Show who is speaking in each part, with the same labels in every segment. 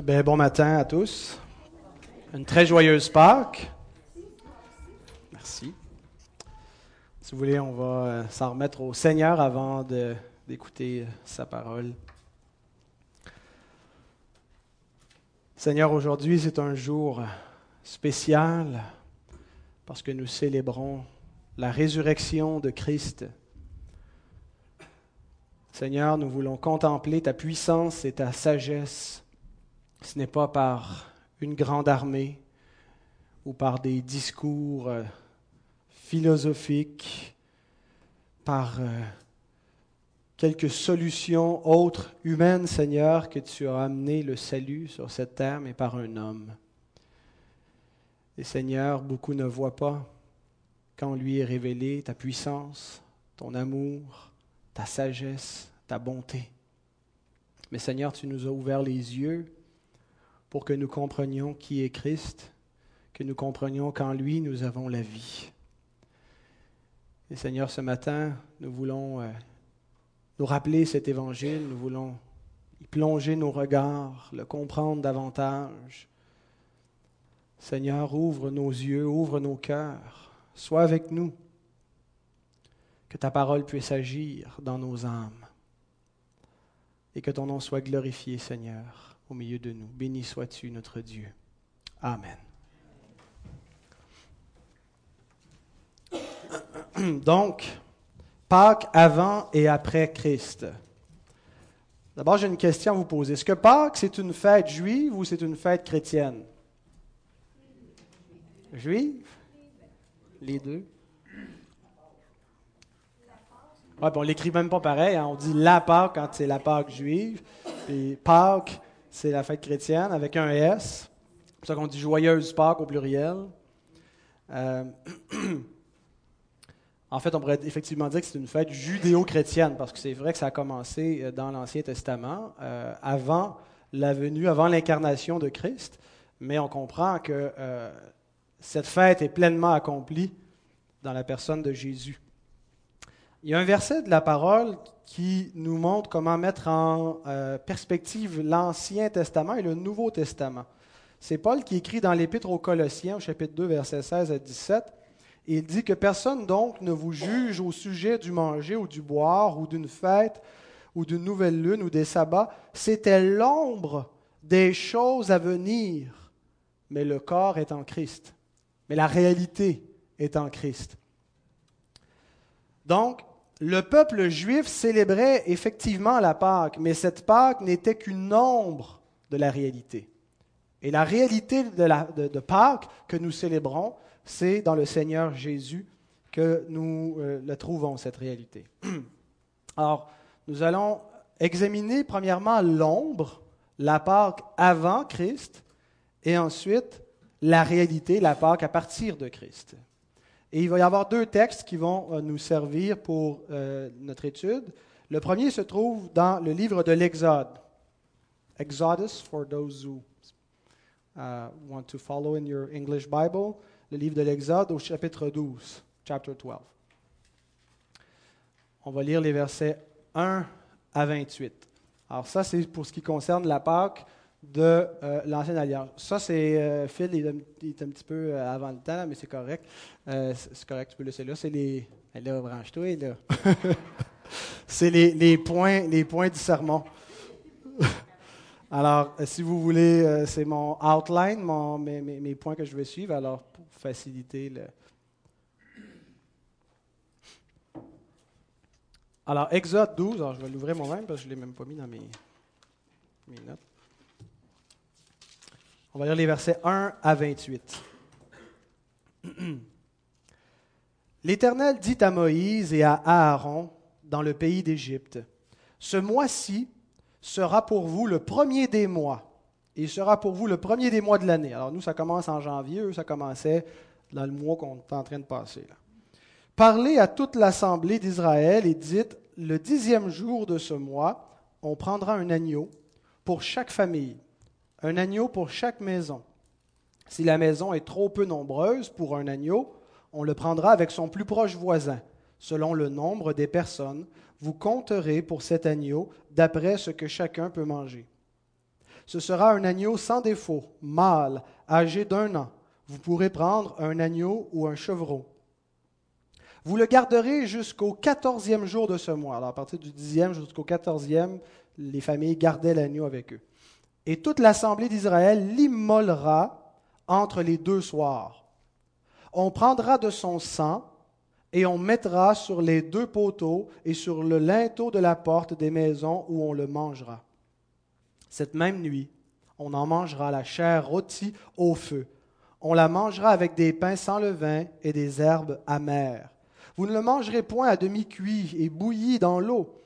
Speaker 1: Ben, bon matin à tous. Une très joyeuse Pâques. Merci. Si vous voulez, on va euh, s'en remettre au Seigneur avant d'écouter euh, sa parole. Seigneur, aujourd'hui, c'est un jour spécial parce que nous célébrons la résurrection de Christ. Seigneur, nous voulons contempler ta puissance et ta sagesse ce n'est pas par une grande armée ou par des discours euh, philosophiques, par euh, quelques solutions autres humaines, Seigneur, que tu as amené le salut sur cette terre, mais par un homme. Et Seigneur, beaucoup ne voient pas quand lui est révélé ta puissance, ton amour, ta sagesse, ta bonté. Mais Seigneur, tu nous as ouvert les yeux pour que nous comprenions qui est Christ, que nous comprenions qu'en lui nous avons la vie. Et Seigneur, ce matin, nous voulons euh, nous rappeler cet évangile, nous voulons y plonger nos regards, le comprendre davantage. Seigneur, ouvre nos yeux, ouvre nos cœurs, sois avec nous, que ta parole puisse agir dans nos âmes et que ton nom soit glorifié, Seigneur au milieu de nous. Béni sois-tu, notre Dieu. Amen. Donc, Pâques avant et après Christ. D'abord, j'ai une question à vous poser. Est-ce que Pâques, c'est une fête juive ou c'est une fête chrétienne? Juive? Les deux? Ouais, on l'écrit même pas pareil. Hein. On dit la Pâques quand c'est la Pâques juive. Et Pâques c'est la fête chrétienne avec un S. C'est pour ça qu'on dit joyeuse Pâques au pluriel. Euh, en fait, on pourrait effectivement dire que c'est une fête judéo-chrétienne, parce que c'est vrai que ça a commencé euh, dans l'Ancien Testament, euh, avant la venue, avant l'incarnation de Christ, mais on comprend que cette fête est pleinement accomplie dans la personne de Jésus. Il y a un verset de la parole qui nous montre comment mettre en euh, perspective l'Ancien Testament et le Nouveau Testament. C'est Paul qui écrit dans l'Épître aux Colossiens, au chapitre 2, versets 16 à 17. il dit que personne donc ne vous juge au sujet du manger ou du boire ou d'une fête ou d'une nouvelle lune ou des sabbats. C'était l'ombre des choses à venir, mais le corps est en Christ. Mais la réalité est en Christ. Donc, le peuple juif célébrait effectivement la Pâque, mais cette Pâque n'était qu'une ombre de la réalité. Et la réalité de, Pâques que nous célébrons, c'est dans le Seigneur Jésus que nous euh, la trouvons, cette réalité. Alors, nous allons examiner premièrement l'ombre, la Pâque avant Christ, et ensuite la réalité, la Pâque à partir de Christ. Et il va y avoir deux textes qui vont euh, nous servir pour euh, notre étude. Le premier se trouve dans le livre de l'Exode. Exodus, for those who uh, want to follow in your English Bible, le livre de l'Exode au chapitre 12, chapter 12. On va lire les versets 1 à 28. Alors ça, c'est pour ce qui concerne la Pâque de euh, l'ancienne alliance. Ça, c'est euh, Phil, il est, un petit peu euh, avant le temps, mais c'est correct. c'est correct, tu peux le laisser là. C'est les. Là, branche-toi, là. c'est les, les, points, les points du sermon. alors, si vous voulez, c'est mon outline, mon, mes, points que je vais suivre, alors pour faciliter le. Alors, Exode 12, alors je vais l'ouvrir moi-même parce que je ne l'ai même pas mis dans mes notes. On va lire les versets 1 à 28. L'Éternel dit à Moïse et à Aaron dans le pays d'Égypte, Ce mois-ci sera pour vous le premier des mois, et sera pour vous le premier des mois de l'année. Alors nous, ça commence en janvier, eux, ça commençait dans le mois qu'on est en train de passer. Parlez à toute l'assemblée d'Israël et dites, le dixième jour de ce mois, on prendra un agneau pour chaque famille un agneau pour chaque maison. Si la maison est trop peu nombreuse pour un agneau, on le prendra avec son plus proche voisin. Selon le nombre des personnes, vous compterez pour cet agneau d'après ce que chacun peut manger. Ce sera un agneau sans défaut, mâle, âgé d'un an. Vous pourrez prendre un agneau ou un chevreau. Vous le garderez jusqu'au quatorzième jour de ce mois. Alors, à partir du dixième jusqu'au quatorzième, les familles gardaient l'agneau avec eux. Et toute l'assemblée d'Israël l'immolera entre les deux soirs. On prendra de son sang et on mettra sur les deux poteaux et sur le linteau de la porte des maisons où on le mangera. Cette même nuit, on en mangera la chair rôtie au feu. On la mangera avec des pains sans levain et des herbes amères. Vous ne le mangerez point à demi cuit et bouilli dans l'eau,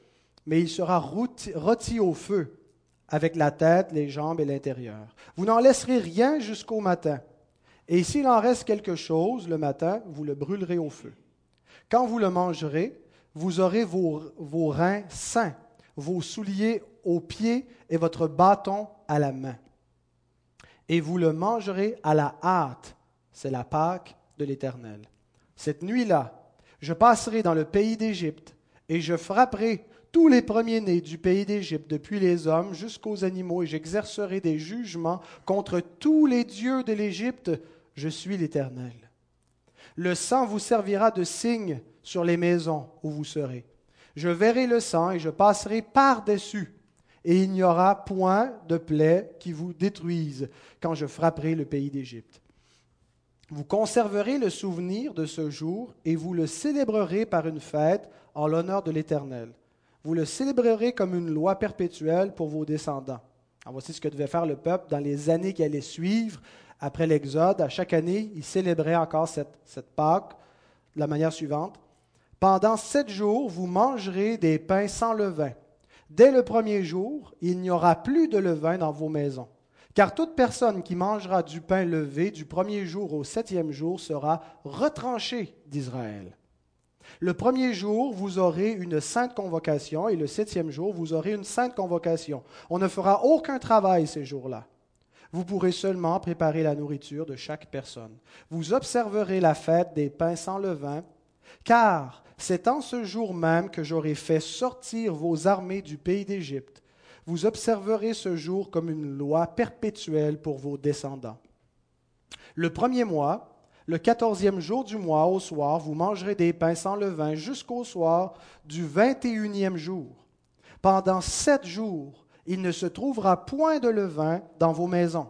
Speaker 1: mais il sera rôti au feu, avec la tête, les jambes et l'intérieur. Vous n'en laisserez rien jusqu'au matin. Et s'il en reste quelque chose le matin, vous le brûlerez au feu. Quand vous le mangerez, vous aurez vos, reins sains, vos souliers aux pieds et votre bâton à la main. Et vous le mangerez à la hâte. C'est la Pâque de l'Éternel. Cette nuit-là, je passerai dans le pays d'Égypte, et je frapperai tous les premiers-nés du pays d'Égypte, depuis les hommes jusqu'aux animaux, et j'exercerai des jugements contre tous les dieux de l'Égypte. Je suis l'Éternel. Le sang vous servira de signe sur les maisons où vous serez. Je verrai le sang et je passerai par-dessus, et il n'y aura point de plaie qui vous détruise quand je frapperai le pays d'Égypte. Vous conserverez le souvenir de ce jour et vous le célébrerez par une fête en l'honneur de l'Éternel. Vous le célébrerez comme une loi perpétuelle pour vos descendants. voici ce que devait faire le peuple dans les années qui allaient suivre après l'Exode. À chaque année, il célébrait encore cette, cette Pâque de la manière suivante. Pendant sept jours, vous mangerez des pains sans levain. Dès le premier jour, il n'y aura plus de levain dans vos maisons. Car toute personne qui mangera du pain levé du premier jour au septième jour sera retranchée d'Israël. Le premier jour, vous aurez une sainte convocation et le septième jour, vous aurez une sainte convocation. On ne fera aucun travail ces jours-là. Vous pourrez seulement préparer la nourriture de chaque personne. Vous observerez la fête des pains sans levain, car c'est en ce jour même que j'aurai fait sortir vos armées du pays d'Égypte vous observerez ce jour comme une loi perpétuelle pour vos descendants. Le premier mois, le quatorzième jour du mois, au soir, vous mangerez des pains sans levain jusqu'au soir du vingt et unième jour. Pendant sept jours, il ne se trouvera point de levain dans vos maisons.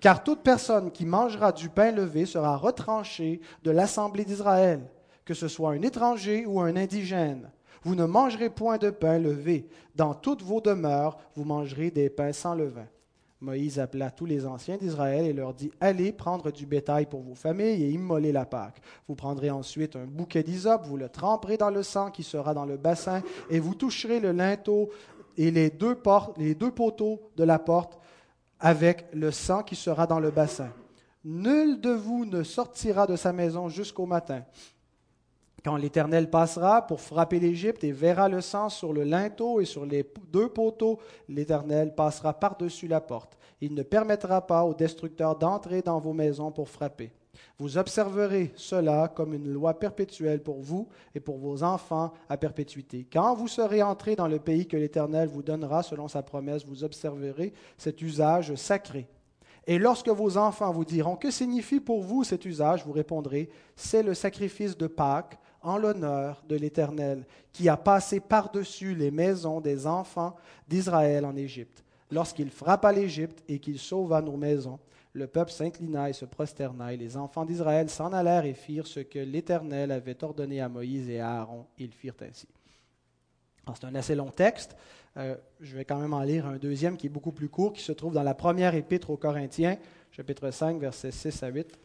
Speaker 1: Car toute personne qui mangera du pain levé sera retranchée de l'assemblée d'Israël, que ce soit un étranger ou un indigène. Vous ne mangerez point de pain levé. Dans toutes vos demeures, vous mangerez des pains sans levain. Moïse appela tous les anciens d'Israël et leur dit Allez prendre du bétail pour vos familles et immoler la Pâque. Vous prendrez ensuite un bouquet d'hysope, vous le tremperez dans le sang qui sera dans le bassin, et vous toucherez le linteau et les deux, les deux poteaux de la porte avec le sang qui sera dans le bassin. Nul de vous ne sortira de sa maison jusqu'au matin. Quand l'Éternel passera pour frapper l'Égypte et verra le sang sur le linteau et sur les deux poteaux, l'Éternel passera par-dessus la porte. Il ne permettra pas aux destructeurs d'entrer dans vos maisons pour frapper. Vous observerez cela comme une loi perpétuelle pour vous et pour vos enfants à perpétuité. Quand vous serez entrés dans le pays que l'Éternel vous donnera selon sa promesse, vous observerez cet usage sacré. Et lorsque vos enfants vous diront Que signifie pour vous cet usage? Vous répondrez C'est le sacrifice de Pâques en l'honneur de l'Éternel, qui a passé par-dessus les maisons des enfants d'Israël en Égypte. Lorsqu'il frappa l'Égypte et qu'il sauva nos maisons, le peuple s'inclina et se prosterna, et les enfants d'Israël s'en allèrent et firent ce que l'Éternel avait ordonné à Moïse et à Aaron. Ils firent ainsi. C'est un assez long texte. Euh, je vais quand même en lire un deuxième qui est beaucoup plus court, qui se trouve dans la première épître aux Corinthiens, chapitre 5, versets 6 à 8.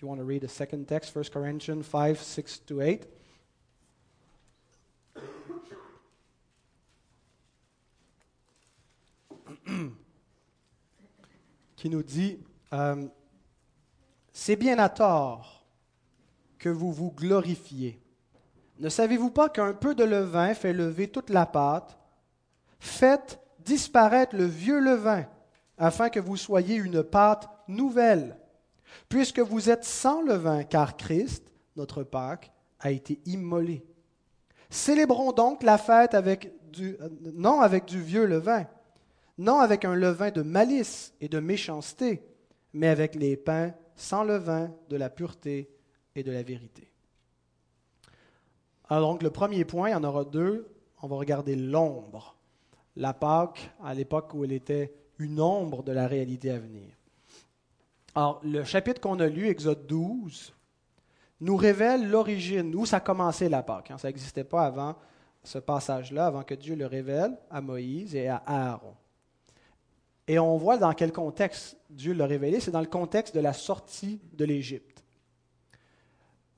Speaker 1: You want to read a second text, 1 Corinthians 5, 6 to 8. qui nous dit euh, C'est bien à tort que vous vous glorifiez. Ne savez-vous pas qu'un peu de levain fait lever toute la pâte? Faites disparaître le vieux levain, afin que vous soyez une pâte nouvelle puisque vous êtes sans levain, car Christ, notre Pâque, a été immolé. Célébrons donc la fête avec du, non avec du vieux levain, non avec un levain de malice et de méchanceté, mais avec les pains sans levain de la pureté et de la vérité. Alors donc le premier point, il y en aura deux. On va regarder l'ombre. La Pâque, à l'époque où elle était une ombre de la réalité à venir. Alors, le chapitre qu'on a lu, Exode 12, nous révèle l'origine, où ça a commencé la Pâque. Hein. Ça n'existait pas avant ce passage-là, avant que Dieu le révèle à Moïse et à Aaron. Et on voit dans quel contexte Dieu l'a révélé. C'est dans le contexte de la sortie de l'Égypte.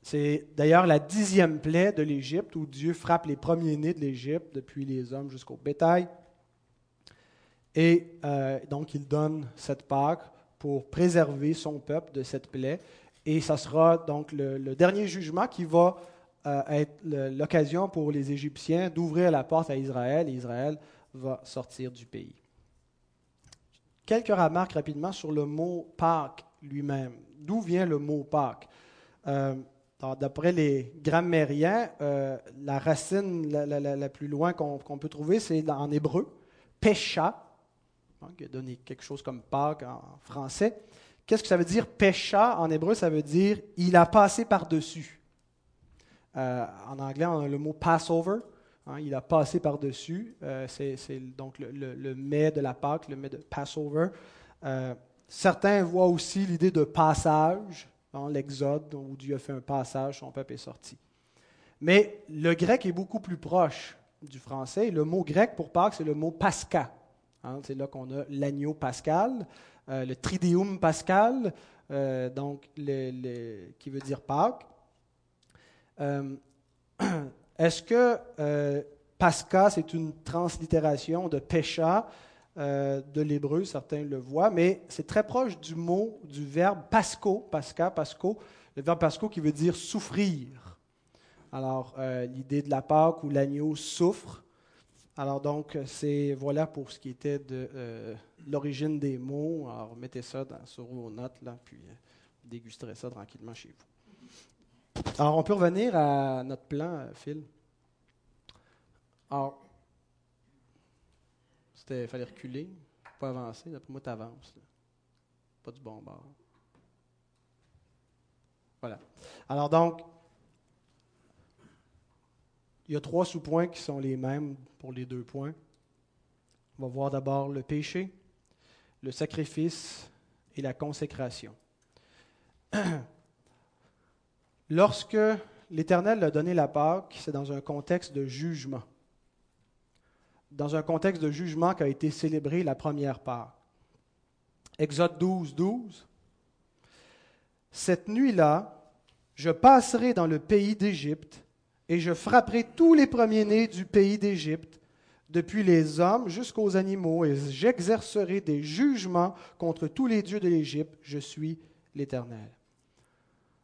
Speaker 1: C'est d'ailleurs la dixième plaie de l'Égypte où Dieu frappe les premiers-nés de l'Égypte, depuis les hommes jusqu'au bétail. Et euh, donc il donne cette Pâque pour préserver son peuple de cette plaie. Et ça sera donc le, dernier jugement qui va euh, être l'occasion pour les Égyptiens d'ouvrir la porte à Israël Israël va sortir du pays. Quelques remarques rapidement sur le mot Pâques lui-même. D'où vient le mot Pâques? Euh, D'après les grammairiens, euh, la racine la, plus loin qu'on peut trouver, c'est en hébreu, pécha, qui a donné quelque chose comme Pâques en français. Qu'est-ce que ça veut dire pécha en hébreu Ça veut dire il a passé par-dessus. Euh, en anglais, on a le mot Passover. Hein, il a passé par-dessus. Euh, c'est, donc le, le, mets de la Pâque, le mets de Passover. Euh, certains voient aussi l'idée de passage dans l'Exode, où Dieu a fait un passage, son peuple est sorti. Mais le grec est beaucoup plus proche du français. Le mot grec pour Pâques, c'est le mot pasca. Hein, c'est là qu'on a l'agneau pascal, le tridium pascal, donc qui veut dire Pâques. Euh, est-ce que euh, Pascha, c'est une translittération de pécha euh, de l'hébreu, certains le voient, mais c'est très proche du mot, du verbe pasco, pasca, pasco, le verbe pasco qui veut dire souffrir. Alors, l'idée de la Pâque où l'agneau souffre. Alors, donc, c'est voilà pour ce qui était de l'origine des mots. Alors, mettez ça dans, sur vos notes, là, puis dégusterez ça tranquillement chez vous. Alors, on peut revenir à notre plan, euh, Phil. Alors, il fallait reculer, pas avancer. D'après moi, tu avances. Pas du bon bord. Voilà. Alors, donc, il y a trois sous-points qui sont les mêmes pour les deux points. On va voir d'abord le péché, le sacrifice et la consécration. Lorsque l'Éternel a donné la Pâque, c'est dans un contexte de jugement. Dans un contexte de jugement qu'a été célébré la première Pâque. Exode 12, 12. Cette nuit-là, je passerai dans le pays d'Égypte et je frapperai tous les premiers-nés du pays d'Égypte, depuis les hommes jusqu'aux animaux, et j'exercerai des jugements contre tous les dieux de l'Égypte. Je suis l'Éternel.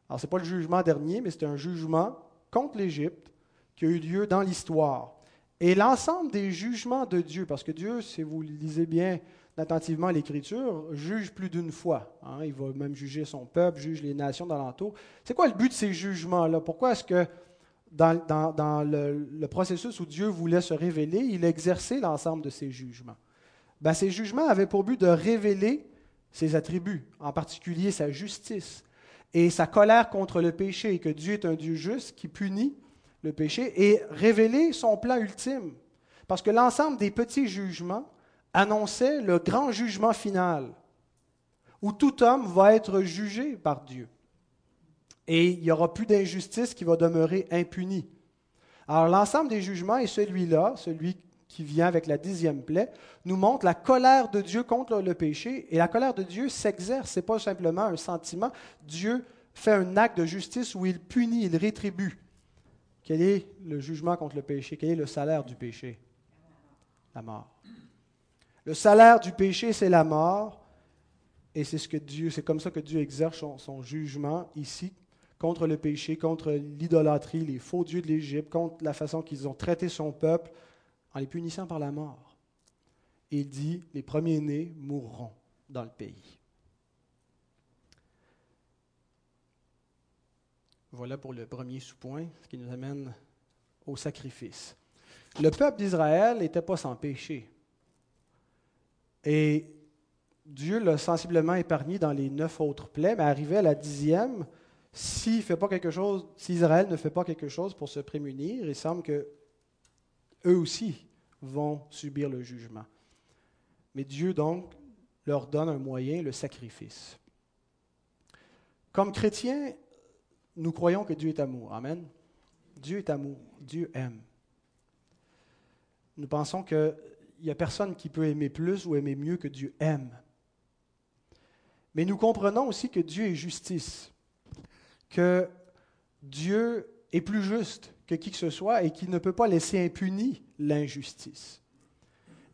Speaker 1: Alors, ce n'est pas le jugement dernier, mais c'est un jugement contre l'Égypte qui a eu lieu dans l'histoire. Et l'ensemble des jugements de Dieu, parce que Dieu, si vous lisez bien attentivement l'Écriture, juge plus d'une fois. Hein. il va même juger son peuple, juge les nations d'alentour. C'est quoi le but de ces jugements-là? Pourquoi est-ce que dans, le, processus où Dieu voulait se révéler, il exerçait l'ensemble de ces jugements? Ben, ces jugements avaient pour but de révéler ses attributs, en particulier sa justice, et sa colère contre le péché, et que Dieu est un Dieu juste qui punit le péché, et révéler son plan ultime. Parce que l'ensemble des petits jugements annonçait le grand jugement final, où tout homme va être jugé par Dieu. Et il n'y aura plus d'injustice qui va demeurer impunie. Alors l'ensemble des jugements, et celui-là, celui qui vient avec la dixième plaie, nous montre la colère de Dieu contre le péché. Et la colère de Dieu s'exerce, ce n'est pas simplement un sentiment. Dieu fait un acte de justice où il punit, il rétribue. Quel est le jugement contre le péché? Quel est le salaire du péché? La mort. Le salaire du péché, c'est la mort. Et c'est ce que Dieu, comme ça que Dieu exerce son jugement ici contre le péché, contre l'idolâtrie, les faux dieux de l'Égypte, contre la façon qu'ils ont traité son peuple, en les punissant par la mort. il dit, les premiers-nés mourront dans le pays. Voilà pour le premier sous-point, ce qui nous amène au sacrifice. Le peuple d'Israël n'était pas sans péché. Et Dieu l'a sensiblement épargné dans les neuf autres plaies, mais arrivé à la dixième, s'il fait pas quelque chose, si ne fait pas quelque chose pour se prémunir, il semble que eux aussi vont subir le jugement. Mais Dieu donc leur donne un moyen, le sacrifice. Comme chrétiens, nous croyons que Dieu est amour. Amen. Dieu est amour. Dieu aime. Nous pensons qu'il n'y a personne qui peut aimer plus ou aimer mieux que Dieu aime. Mais nous comprenons aussi que Dieu est justice, que Dieu est plus juste que qui que ce soit et qu'il ne peut pas laisser impuni l'injustice.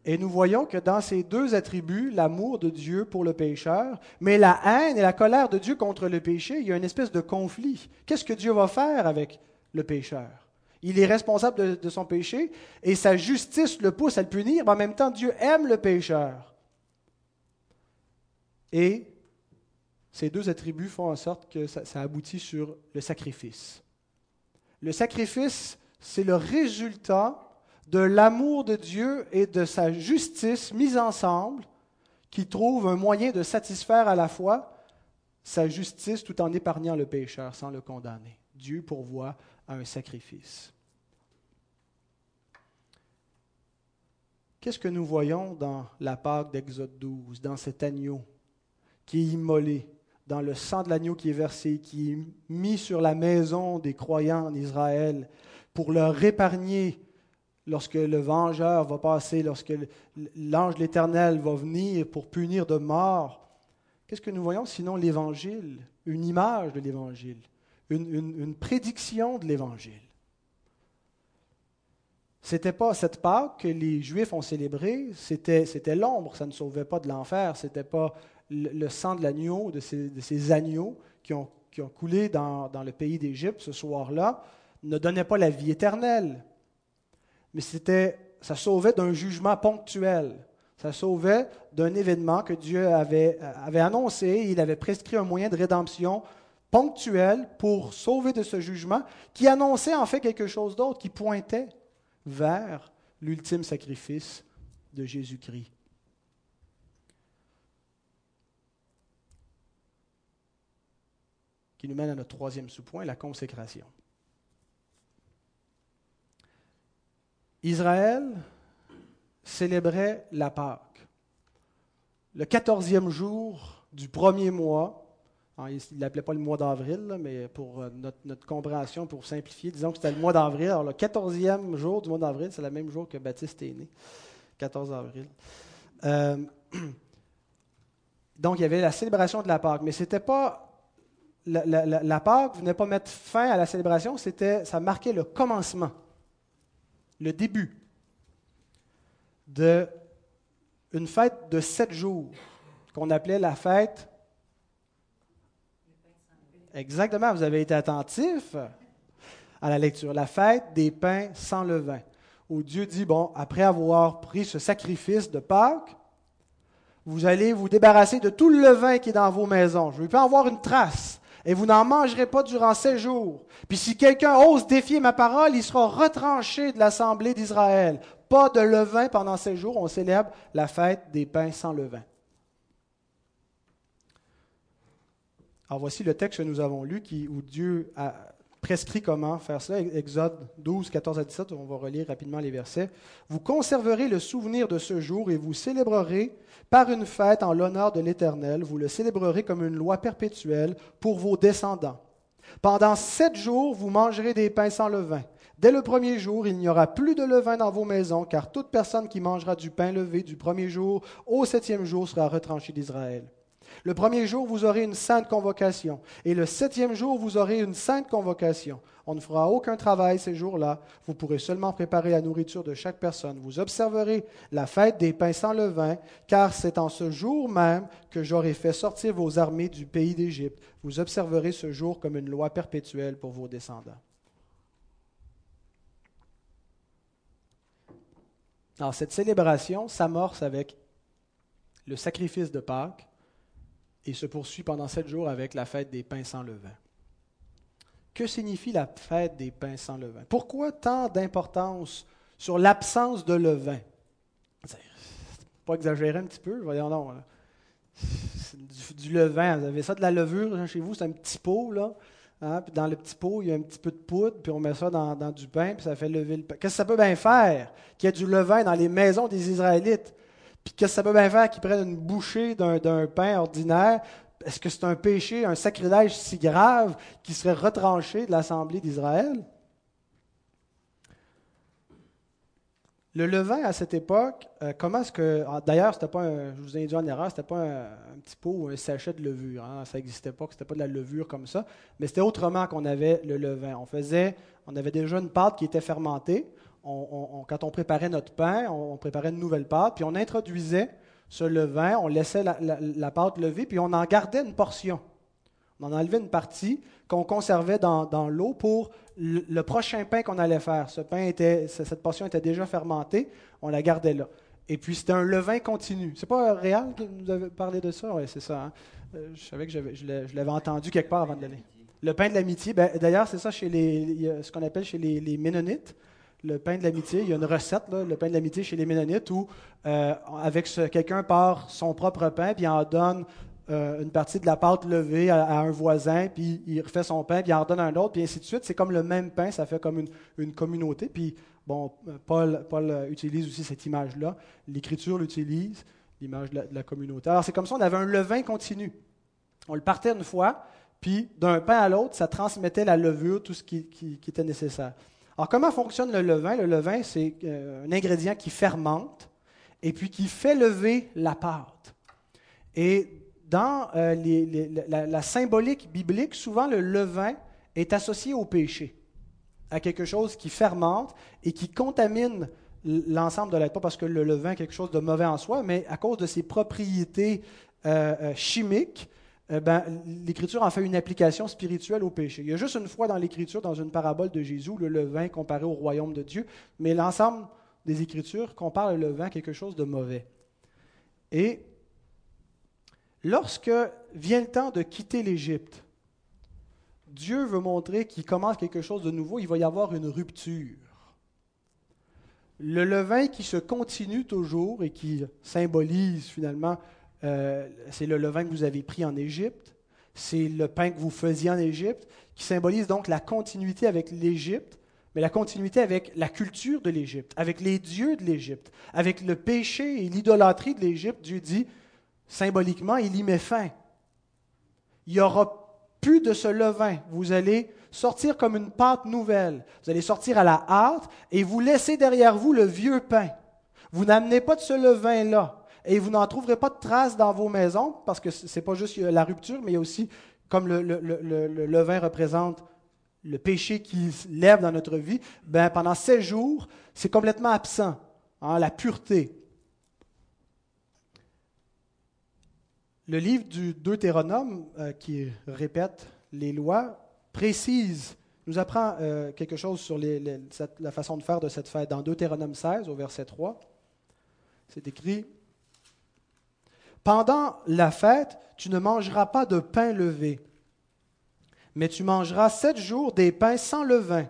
Speaker 1: Et nous voyons que dans ces deux attributs, l'amour de Dieu pour le pécheur, mais la haine et la colère de Dieu contre le péché, il y a une espèce de conflit. Qu'est-ce que Dieu va faire avec le pécheur? Il est responsable de, son péché et sa justice le pousse à le punir, mais en même temps, Dieu aime le pécheur. Et ces deux attributs font en sorte que ça aboutit sur le sacrifice. Le sacrifice, c'est le résultat de l'amour de Dieu et de sa justice mis ensemble, qui trouve un moyen de satisfaire à la fois sa justice tout en épargnant le pécheur sans le condamner. Dieu pourvoit à un sacrifice. Qu'est-ce que nous voyons dans la Pâque d'Exode 12, dans cet agneau qui est immolé, dans le sang de l'agneau qui est versé, qui est mis sur la maison des croyants en Israël pour leur épargner lorsque le vengeur va passer, lorsque l'ange de l'Éternel va venir pour punir de mort, qu'est-ce que nous voyons sinon l'Évangile, une image de l'Évangile, une, prédiction de l'Évangile? Ce n'était pas cette Pâque que les Juifs ont célébrée, c'était, l'ombre, ça ne sauvait pas de l'enfer, ce n'était pas le, sang de l'agneau, de ces, agneaux qui ont, coulé dans, le pays d'Égypte ce soir-là, ne donnait pas la vie éternelle mais c'était, ça sauvait d'un jugement ponctuel. Ça sauvait d'un événement que Dieu avait, avait annoncé. Il avait prescrit un moyen de rédemption ponctuel pour sauver de ce jugement, qui annonçait en fait quelque chose d'autre, qui pointait vers l'ultime sacrifice de Jésus-Christ. Qui nous mène à notre troisième sous-point, la consécration. Israël célébrait la Pâque. Le quatorzième jour du premier mois, hein, il l'appelait pas le mois d'avril, mais pour euh, notre, compréhension, pour simplifier, disons que c'était le mois d'avril. Alors, le quatorzième jour du mois d'avril, c'est le même jour que Baptiste est né, 14 avril. Euh, donc, il y avait la célébration de la Pâque, mais c'était pas. La, la, la, Pâque venait pas mettre fin à la célébration, c'était, ça marquait le commencement le début d'une fête de sept jours qu'on appelait la fête. Exactement, vous avez été attentif à la lecture. La fête des pains sans levain, où Dieu dit, bon, après avoir pris ce sacrifice de Pâques, vous allez vous débarrasser de tout le levain qui est dans vos maisons. Je ne veux pas en voir une trace et vous n'en mangerez pas durant sept jours. Puis si quelqu'un ose défier ma parole, il sera retranché de l'assemblée d'Israël. Pas de levain pendant sept jours, on célèbre la fête des pains sans levain. Alors voici le texte que nous avons lu où Dieu a prescrit comment faire cela. Exode 12, 14 à 17, on va relire rapidement les versets. Vous conserverez le souvenir de ce jour et vous célébrerez par une fête en l'honneur de l'Éternel. Vous le célébrerez comme une loi perpétuelle pour vos descendants. Pendant sept jours, vous mangerez des pains sans levain. Dès le premier jour, il n'y aura plus de levain dans vos maisons, car toute personne qui mangera du pain levé du premier jour au septième jour sera retranchée d'Israël. Le premier jour, vous aurez une sainte convocation. Et le septième jour, vous aurez une sainte convocation. On ne fera aucun travail ces jours-là. Vous pourrez seulement préparer la nourriture de chaque personne. Vous observerez la fête des pains sans levain, car c'est en ce jour même que j'aurai fait sortir vos armées du pays d'Égypte. Vous observerez ce jour comme une loi perpétuelle pour vos descendants. Alors, cette célébration s'amorce avec le sacrifice de Pâques et se poursuit pendant sept jours avec la fête des pains sans levain. Que signifie la fête des pains sans levain? Pourquoi tant d'importance sur l'absence de levain? Pas exagérer un petit peu, voyons non. Du, du, levain, vous avez ça de la levure chez vous, c'est un petit pot, là. Hein, puis dans le petit pot, il y a un petit peu de poudre, puis on met ça dans, du pain, puis ça fait lever le pain. Qu'est-ce que ça peut bien faire qu'il y ait du levain dans les maisons des Israélites? Puis qu'est-ce que ça peut bien faire qu'ils prennent une bouchée d'un pain ordinaire? Est-ce que c'est un péché, un sacrilège si grave qui serait retranché de l'Assemblée d'Israël? Le levain à cette époque, euh, comment est-ce que. D'ailleurs, c'était pas je vous ai dit en erreur, c'était pas un, petit pot ou un sachet de levure. Hein, ça n'existait pas, c'était pas de la levure comme ça. Mais c'était autrement qu'on avait le levain. On faisait, on avait déjà une pâte qui était fermentée. Quand on préparait notre pain, on, préparait une nouvelle pâte, puis on introduisait ce levain, on laissait la, la pâte lever, puis on en gardait une portion. On en enlevait une partie qu'on conservait dans, l'eau pour le, prochain pain qu'on allait faire. Ce pain était, cette portion était déjà fermentée, on la gardait là. Et puis c'était un levain continu. C'est pas Réal qui nous avait parlé de ça? Oui, c'est ça. Hein. Euh, je savais que je l'avais entendu quelque part avant de l'aller. Le pain de l'amitié, ben, d'ailleurs, c'est ça chez les, ce qu'on appelle chez les, Ménonites le pain de l'amitié. Il y a une recette, le pain de l'amitié chez les Ménonites, où euh, avec quelqu'un part son propre pain, puis en donne euh, une partie de la pâte levée à, un voisin, puis il refait son pain, puis en donne un autre, puis ainsi de suite. C'est comme le même pain, ça fait comme une, communauté. Puis, bon, Paul, Paul, utilise aussi cette image-là. L'Écriture l'utilise, l'image de, la communauté. Alors, c'est comme ça, on avait un levain continu. On le partait une fois, puis d'un pain à l'autre, ça transmettait la levure, tout ce qui, était nécessaire. Alors, comment fonctionne le levain? Le levain, c'est euh, un ingrédient qui fermente et puis qui fait lever la pâte. Et dans euh, la, symbolique biblique, souvent le levain est associé au péché, à quelque chose qui fermente et qui contamine l'ensemble de l'être. Pas parce que le levain est quelque chose de mauvais en soi, mais à cause de ses propriétés euh, chimiques, ben, l'Écriture en fait une application spirituelle au péché. Il y a juste une fois dans l'Écriture, dans une parabole de Jésus, le levain comparé au royaume de Dieu, mais l'ensemble des Écritures compare le levain à quelque chose de mauvais. Et Lorsque vient le temps de quitter l'Égypte, Dieu veut montrer qu'il commence quelque chose de nouveau, il va y avoir une rupture. Le levain qui se continue toujours et qui symbolise finalement, euh, c'est le levain que vous avez pris en Égypte, c'est le pain que vous faisiez en Égypte, qui symbolise donc la continuité avec l'Égypte, mais la continuité avec la culture de l'Égypte, avec les dieux de l'Égypte, avec le péché et l'idolâtrie de l'Égypte. Dieu dit, symboliquement, il y met fin. Il n'y aura plus de ce levain. Vous allez sortir comme une pâte nouvelle. Vous allez sortir à la hâte et vous laissez derrière vous le vieux pain. Vous n'amenez pas de ce levain-là. Et vous n'en trouverez pas de traces dans vos maisons, parce que ce n'est pas juste la rupture, mais aussi, comme le, levain représente le péché qui lève dans notre vie, ben, pendant sept jours, c'est complètement absent. Hein, la pureté, Le livre du Deutéronome, euh, qui répète les lois, précise, nous apprend euh, quelque chose sur la façon de faire de cette fête. Dans Deutéronome 16, au verset 3, c'est écrit Pendant la fête, tu ne mangeras pas de pain levé, mais tu mangeras sept jours des pains sans levain,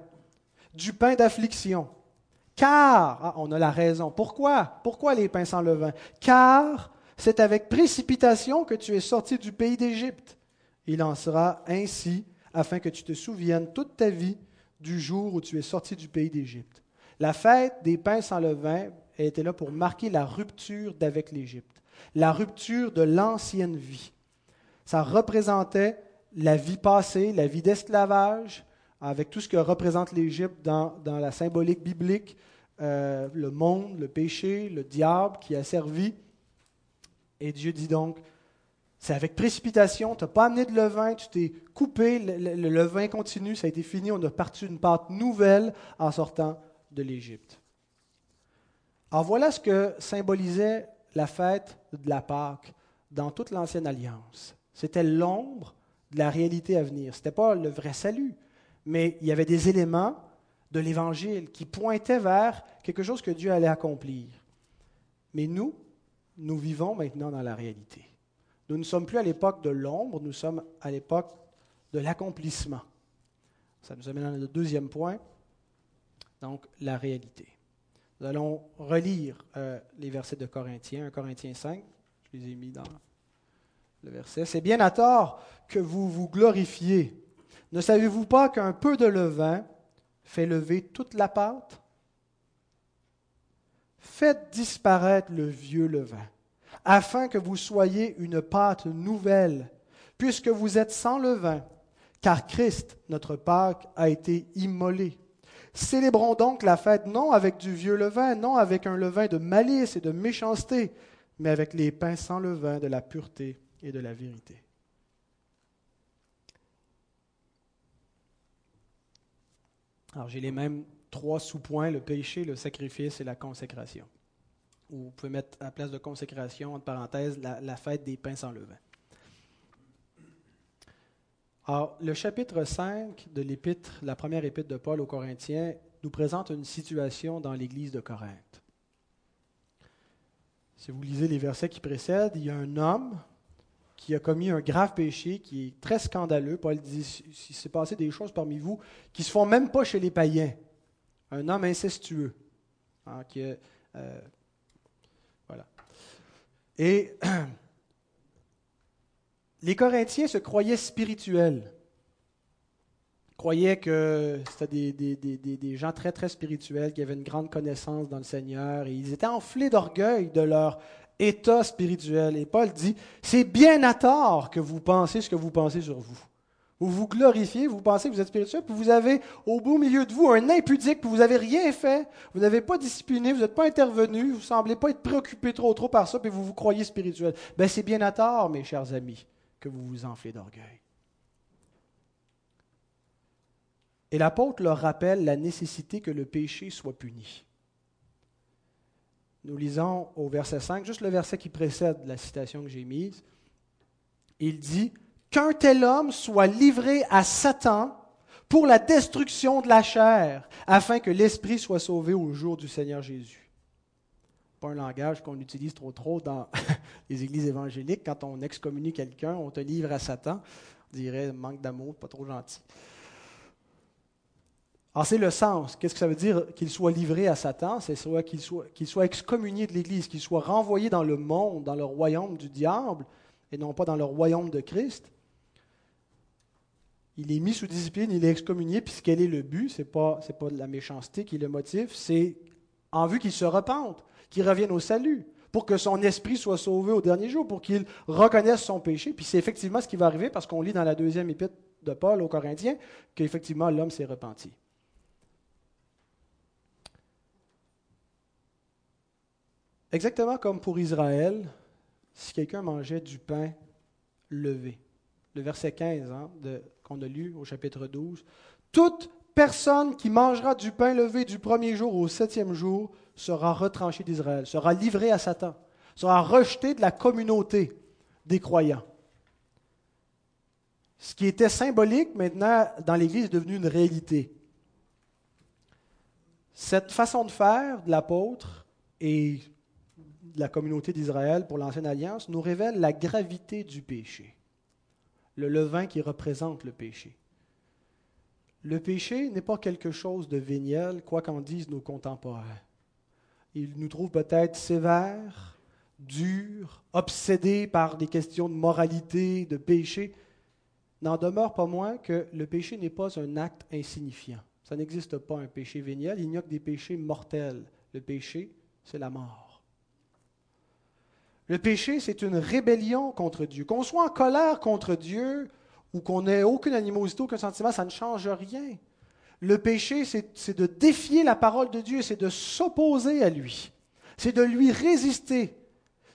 Speaker 1: du pain d'affliction. Car, ah, on a la raison. Pourquoi? Pourquoi les pains sans levain? Car c'est avec précipitation que tu es sorti du pays d'Égypte. Il en sera ainsi afin que tu te souviennes toute ta vie du jour où tu es sorti du pays d'Égypte. La fête des pains sans levain était là pour marquer la rupture d'avec l'Égypte, la rupture de l'ancienne vie. Ça représentait la vie passée, la vie d'esclavage, avec tout ce que représente l'Égypte dans, la symbolique biblique, euh, le monde, le péché, le diable qui a servi. Et Dieu dit donc, c'est avec précipitation, tu n'as pas amené de levain, tu t'es coupé, le, levain continue, ça a été fini, on a parti une pâte nouvelle en sortant de l'Égypte. Alors voilà ce que symbolisait la fête de la Pâque dans toute l'ancienne alliance. C'était l'ombre de la réalité à venir. Ce n'était pas le vrai salut, mais il y avait des éléments de l'Évangile qui pointaient vers quelque chose que Dieu allait accomplir. Mais nous, nous vivons maintenant dans la réalité. Nous ne sommes plus à l'époque de l'ombre, nous sommes à l'époque de l'accomplissement. Ça nous amène à notre deuxième point, donc la réalité. Nous allons relire euh, les versets de Corinthiens, 1 Corinthiens 5. Je les ai mis dans le verset. C'est bien à tort que vous vous glorifiez. Ne savez-vous pas qu'un peu de levain fait lever toute la pâte? Faites disparaître le vieux levain, afin que vous soyez une pâte nouvelle, puisque vous êtes sans levain, car Christ, notre Pâque, a été immolé. Célébrons donc la fête non avec du vieux levain, non avec un levain de malice et de méchanceté, mais avec les pains sans levain de la pureté et de la vérité. Alors j'ai les mêmes trois sous-points, le péché, le sacrifice et la consécration. Ou vous pouvez mettre à la place de consécration, entre parenthèses, la, la fête des pains sans levain. Alors, le chapitre 5 de l'épître, la première épître de Paul aux Corinthiens, nous présente une situation dans l'église de Corinthe. Si vous lisez les versets qui précèdent, il y a un homme qui a commis un grave péché qui est très scandaleux. Paul dit il s'est passé des choses parmi vous qui ne se font même pas chez les païens. Un homme incestueux. Hein, euh, voilà. Et les Corinthiens se croyaient spirituels. Ils croyaient que c'était des, gens très, très spirituels, qui avaient une grande connaissance dans le Seigneur. Et ils étaient enflés d'orgueil de leur état spirituel. Et Paul dit, c'est bien à tort que vous pensez ce que vous pensez sur vous. Vous vous glorifiez, vous pensez que vous êtes spirituel, puis vous avez au beau milieu de vous un impudique, puis vous n'avez rien fait, vous n'avez pas discipliné, vous n'êtes pas intervenu, vous ne semblez pas être préoccupé trop trop par ça, puis vous vous croyez spirituel. Ben c'est bien à tort, mes chers amis que vous vous enflez d'orgueil. Et l'apôtre leur rappelle la nécessité que le péché soit puni. Nous lisons au verset 5, juste le verset qui précède la citation que j'ai mise. Il dit Qu'un tel homme soit livré à Satan pour la destruction de la chair, afin que l'esprit soit sauvé au jour du Seigneur Jésus un langage qu'on utilise trop trop dans les églises évangéliques. Quand on excommunie quelqu'un, on te livre à Satan. On dirait manque d'amour, pas trop gentil. Alors c'est le sens. Qu'est-ce que ça veut dire qu'il soit livré à Satan? C'est soit qu'il soit, excommunié de l'Église, qu'il soit renvoyé dans le monde, dans le royaume du diable, et non pas dans le royaume de Christ. Il est mis sous discipline, il est excommunié, puis quel est le but? Ce n'est pas, c'est pas de la méchanceté qui est le motif, c'est en vue qu'il se repente qu'il revienne au salut, pour que son esprit soit sauvé au dernier jour, pour qu'il reconnaisse son péché. Puis c'est effectivement ce qui va arriver parce qu'on lit dans la deuxième épître de Paul aux Corinthiens qu'effectivement l'homme s'est repenti. Exactement comme pour Israël, si quelqu'un mangeait du pain levé. Le verset 15 hein, qu'on a lu au chapitre 12. Toute personne qui mangera du pain levé du premier jour au septième jour sera retranché d'Israël, sera livré à Satan, sera rejeté de la communauté des croyants. Ce qui était symbolique, maintenant, dans l'Église, est devenu une réalité. Cette façon de faire de l'apôtre et de la communauté d'Israël pour l'Ancienne Alliance nous révèle la gravité du péché, le levain qui représente le péché. Le péché n'est pas quelque chose de véniel, quoi qu'en disent nos contemporains. Il nous trouve peut-être sévères, durs, obsédés par des questions de moralité, de péché. N'en demeure pas moins que le péché n'est pas un acte insignifiant. Ça n'existe pas un péché véniel, il n'y a que des péchés mortels. Le péché, c'est la mort. Le péché, c'est une rébellion contre Dieu. Qu'on soit en colère contre Dieu ou qu'on n'ait aucune animosité, aucun sentiment, ça ne change rien. Le péché, c'est de défier la parole de Dieu, c'est de s'opposer à lui, c'est de lui résister,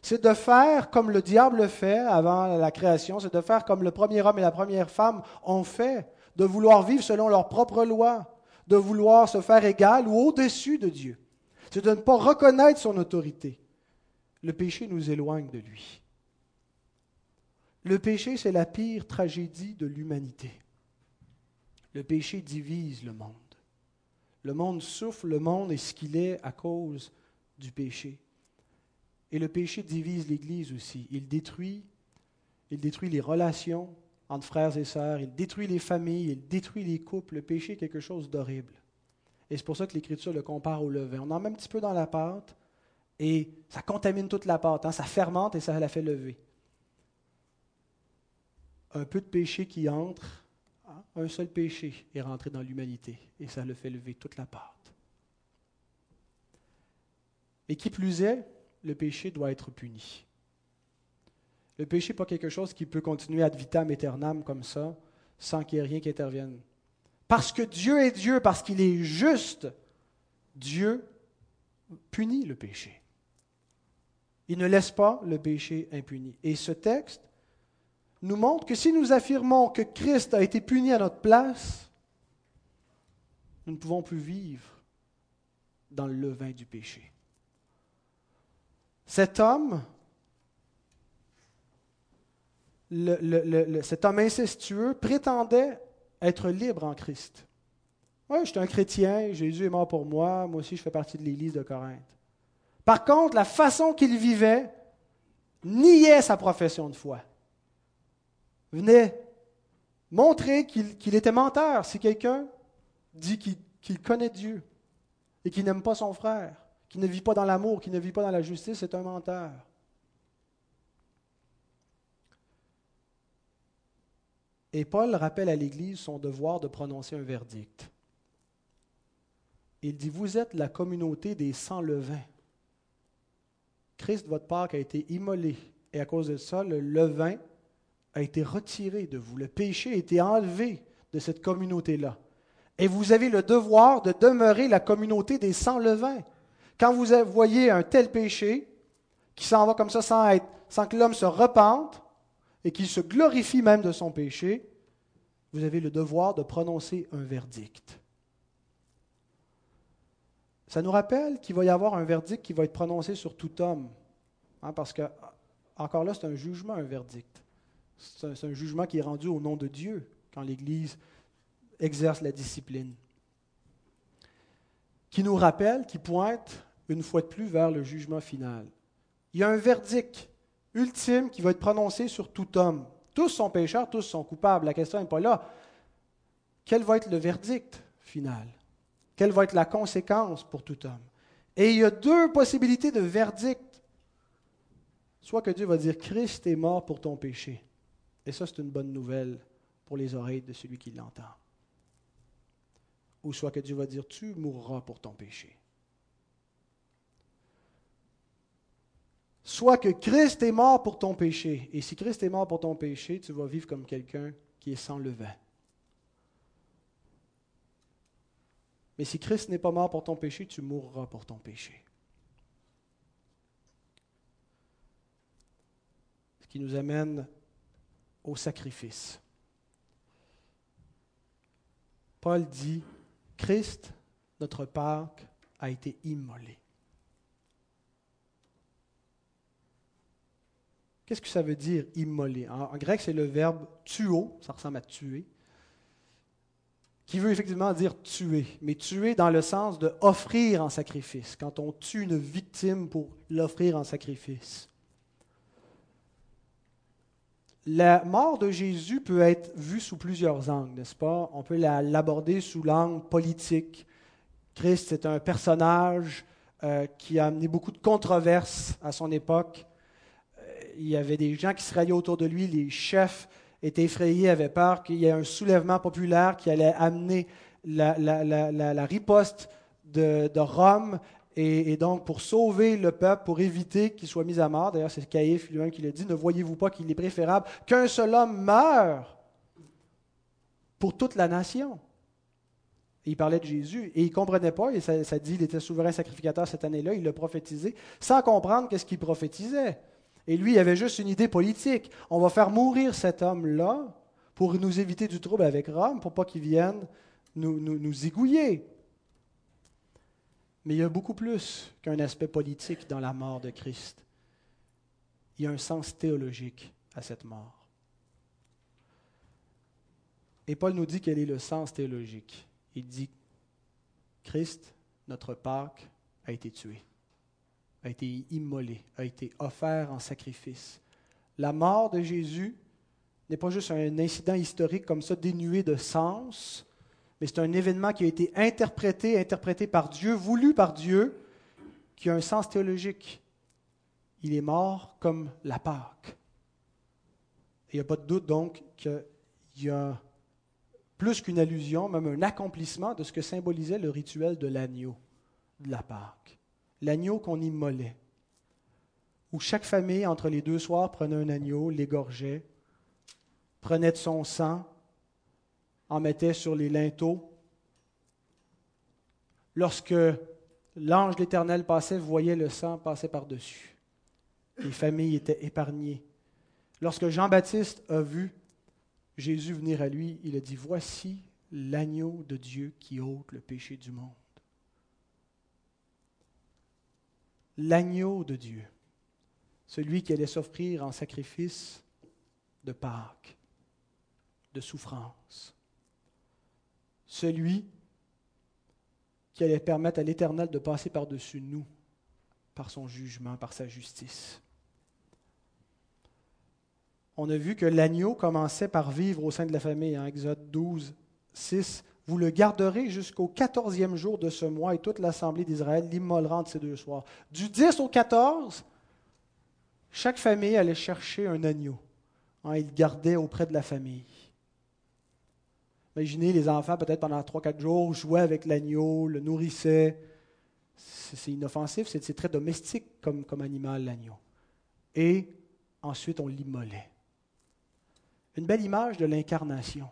Speaker 1: c'est de faire comme le diable fait avant la création, c'est de faire comme le premier homme et la première femme ont fait, de vouloir vivre selon leur propre loi, de vouloir se faire égal ou au-dessus de Dieu. C'est de ne pas reconnaître son autorité. Le péché nous éloigne de lui. Le péché, c'est la pire tragédie de l'humanité. Le péché divise le monde. Le monde souffre, le monde est ce qu'il est à cause du péché. Et le péché divise l'Église aussi. Il détruit, il détruit les relations entre frères et sœurs, il détruit les familles, il détruit les couples. Le péché est quelque chose d'horrible. Et c'est pour ça que l'Écriture le compare au levain. On en met un petit peu dans la pâte et ça contamine toute la pâte. Hein. Ça fermente et ça la fait lever. Un peu de péché qui entre, un seul péché est rentré dans l'humanité et ça le fait lever toute la pâte. Et qui plus est, le péché doit être puni. Le péché n'est pas quelque chose qui peut continuer ad vitam aeternam comme ça, sans qu'il y ait rien qui intervienne. Parce que Dieu est Dieu, parce qu'il est juste, Dieu punit le péché. Il ne laisse pas le péché impuni. Et ce texte nous montre que si nous affirmons que Christ a été puni à notre place, nous ne pouvons plus vivre dans le levain du péché. Cet homme, cet homme incestueux, prétendait être libre en Christ. Oui, je suis un chrétien, Jésus est mort pour moi, moi aussi je fais partie de l'Église de Corinthe. Par contre, la façon qu'il vivait niait sa profession de foi. Venait montrer qu'il était menteur si quelqu'un dit qu'il connaît Dieu et qu'il n'aime pas son frère qui ne vit pas dans l'amour, qui ne vit pas dans la justice, est un menteur. Et Paul rappelle à l'Église son devoir de prononcer un verdict. Il dit, vous êtes la communauté des sans levain. Christ, votre Pâque, a été immolé. Et à cause de ça, le levain a été retiré de vous. Le péché a été enlevé de cette communauté-là. Et vous avez le devoir de demeurer la communauté des sans levain. Quand vous voyez un tel péché qui s'en va comme ça sans que l'homme se repente et qu'il se glorifie même de son péché, vous avez le devoir de prononcer un verdict. Ça nous rappelle qu'il va y avoir un verdict qui va être prononcé sur tout homme. Hein, parce que, encore là, c'est un jugement, un verdict. C'est un, jugement qui est rendu au nom de Dieu quand l'Église exerce la discipline. Qui nous rappelle, qui pointe une fois de plus vers le jugement final. Il y a un verdict ultime qui va être prononcé sur tout homme. Tous sont pécheurs, tous sont coupables. La question n'est pas là. Quel va être le verdict final? Quelle va être la conséquence pour tout homme? Et il y a deux possibilités de verdict. Soit que Dieu va dire Christ est mort pour ton péché. Et ça, c'est une bonne nouvelle pour les oreilles de celui qui l'entend. Ou soit que Dieu va dire tu mourras pour ton péché. soit que Christ est mort pour ton péché. Et si Christ est mort pour ton péché, tu vas vivre comme quelqu'un qui est sans levain. Mais si Christ n'est pas mort pour ton péché, tu mourras pour ton péché. Ce qui nous amène au sacrifice. Paul dit, Christ, notre Pâque, a été immolé. Qu'est-ce que ça veut dire immoler en, grec, c'est le verbe tuo, ça ressemble à tuer, qui veut effectivement dire tuer, mais tuer dans le sens de offrir en sacrifice, quand on tue une victime pour l'offrir en sacrifice. La mort de Jésus peut être vue sous plusieurs angles, n'est-ce pas? On peut l'aborder sous l'angle politique. Christ est un personnage euh, qui a amené beaucoup de controverses à son époque il y avait des gens qui se raillaient autour de lui, les chefs étaient effrayés, avaient peur qu'il y ait un soulèvement populaire qui allait amener la, riposte de, Rome. Et, donc, pour sauver le peuple, pour éviter qu'il soit mis à mort, d'ailleurs, c'est Caïphe lui-même qui le dit, ne voyez-vous pas qu'il est préférable qu'un seul homme meure pour toute la nation? il parlait de Jésus et il ne comprenait pas, et ça, dit qu'il était souverain sacrificateur cette année-là, il l'a prophétisé, sans comprendre qu'est-ce qu'il prophétisait. Et lui, il avait juste une idée politique. On va faire mourir cet homme-là pour nous éviter du trouble avec Rome, pour pas qu'il vienne nous, nous. Mais il y a beaucoup plus qu'un aspect politique dans la mort de Christ. Il y a un sens théologique à cette mort. Et Paul nous dit quel est le sens théologique. Il dit, Christ, notre Pâque, a été tué a été immolé, a été offert en sacrifice. La mort de Jésus n'est pas juste un incident historique comme ça dénué de sens, mais c'est un événement qui a été interprété, interprété par Dieu, voulu par Dieu, qui a un sens théologique. Il est mort comme la Pâque. il n'y a pas de doute donc qu'il y a plus qu'une allusion, même un accomplissement de ce que symbolisait le rituel de l'agneau de la Pâque. L'agneau qu'on immolait, où chaque famille, entre les deux soirs, prenait un agneau, l'égorgeait, prenait de son sang, en mettait sur les linteaux. Lorsque l'ange de l'Éternel passait, voyait le sang passer par-dessus. Les familles étaient épargnées. Lorsque Jean-Baptiste a vu Jésus venir à lui, il a dit, Voici l'agneau de Dieu qui ôte le péché du monde. L'agneau de Dieu, celui qui allait s'offrir en sacrifice de Pâques, de souffrance, celui qui allait permettre à l'Éternel de passer par-dessus nous, par son jugement, par sa justice on a vu que l'agneau commençait par vivre au sein de la famille, en Exode 12, 6. Vous le garderez jusqu'au quatorzième jour de ce mois et toute l'assemblée d'Israël l'immolera entre ces deux soirs. Du 10 au 14, chaque famille allait chercher un agneau. Hein, il gardait auprès de la famille. Imaginez les enfants, peut-être pendant 3-4 jours, jouaient avec l'agneau, le nourrissaient. C'est inoffensif, c'est très domestique comme, comme animal, l'agneau. Et ensuite, on l'immolait. Une belle image de l'incarnation.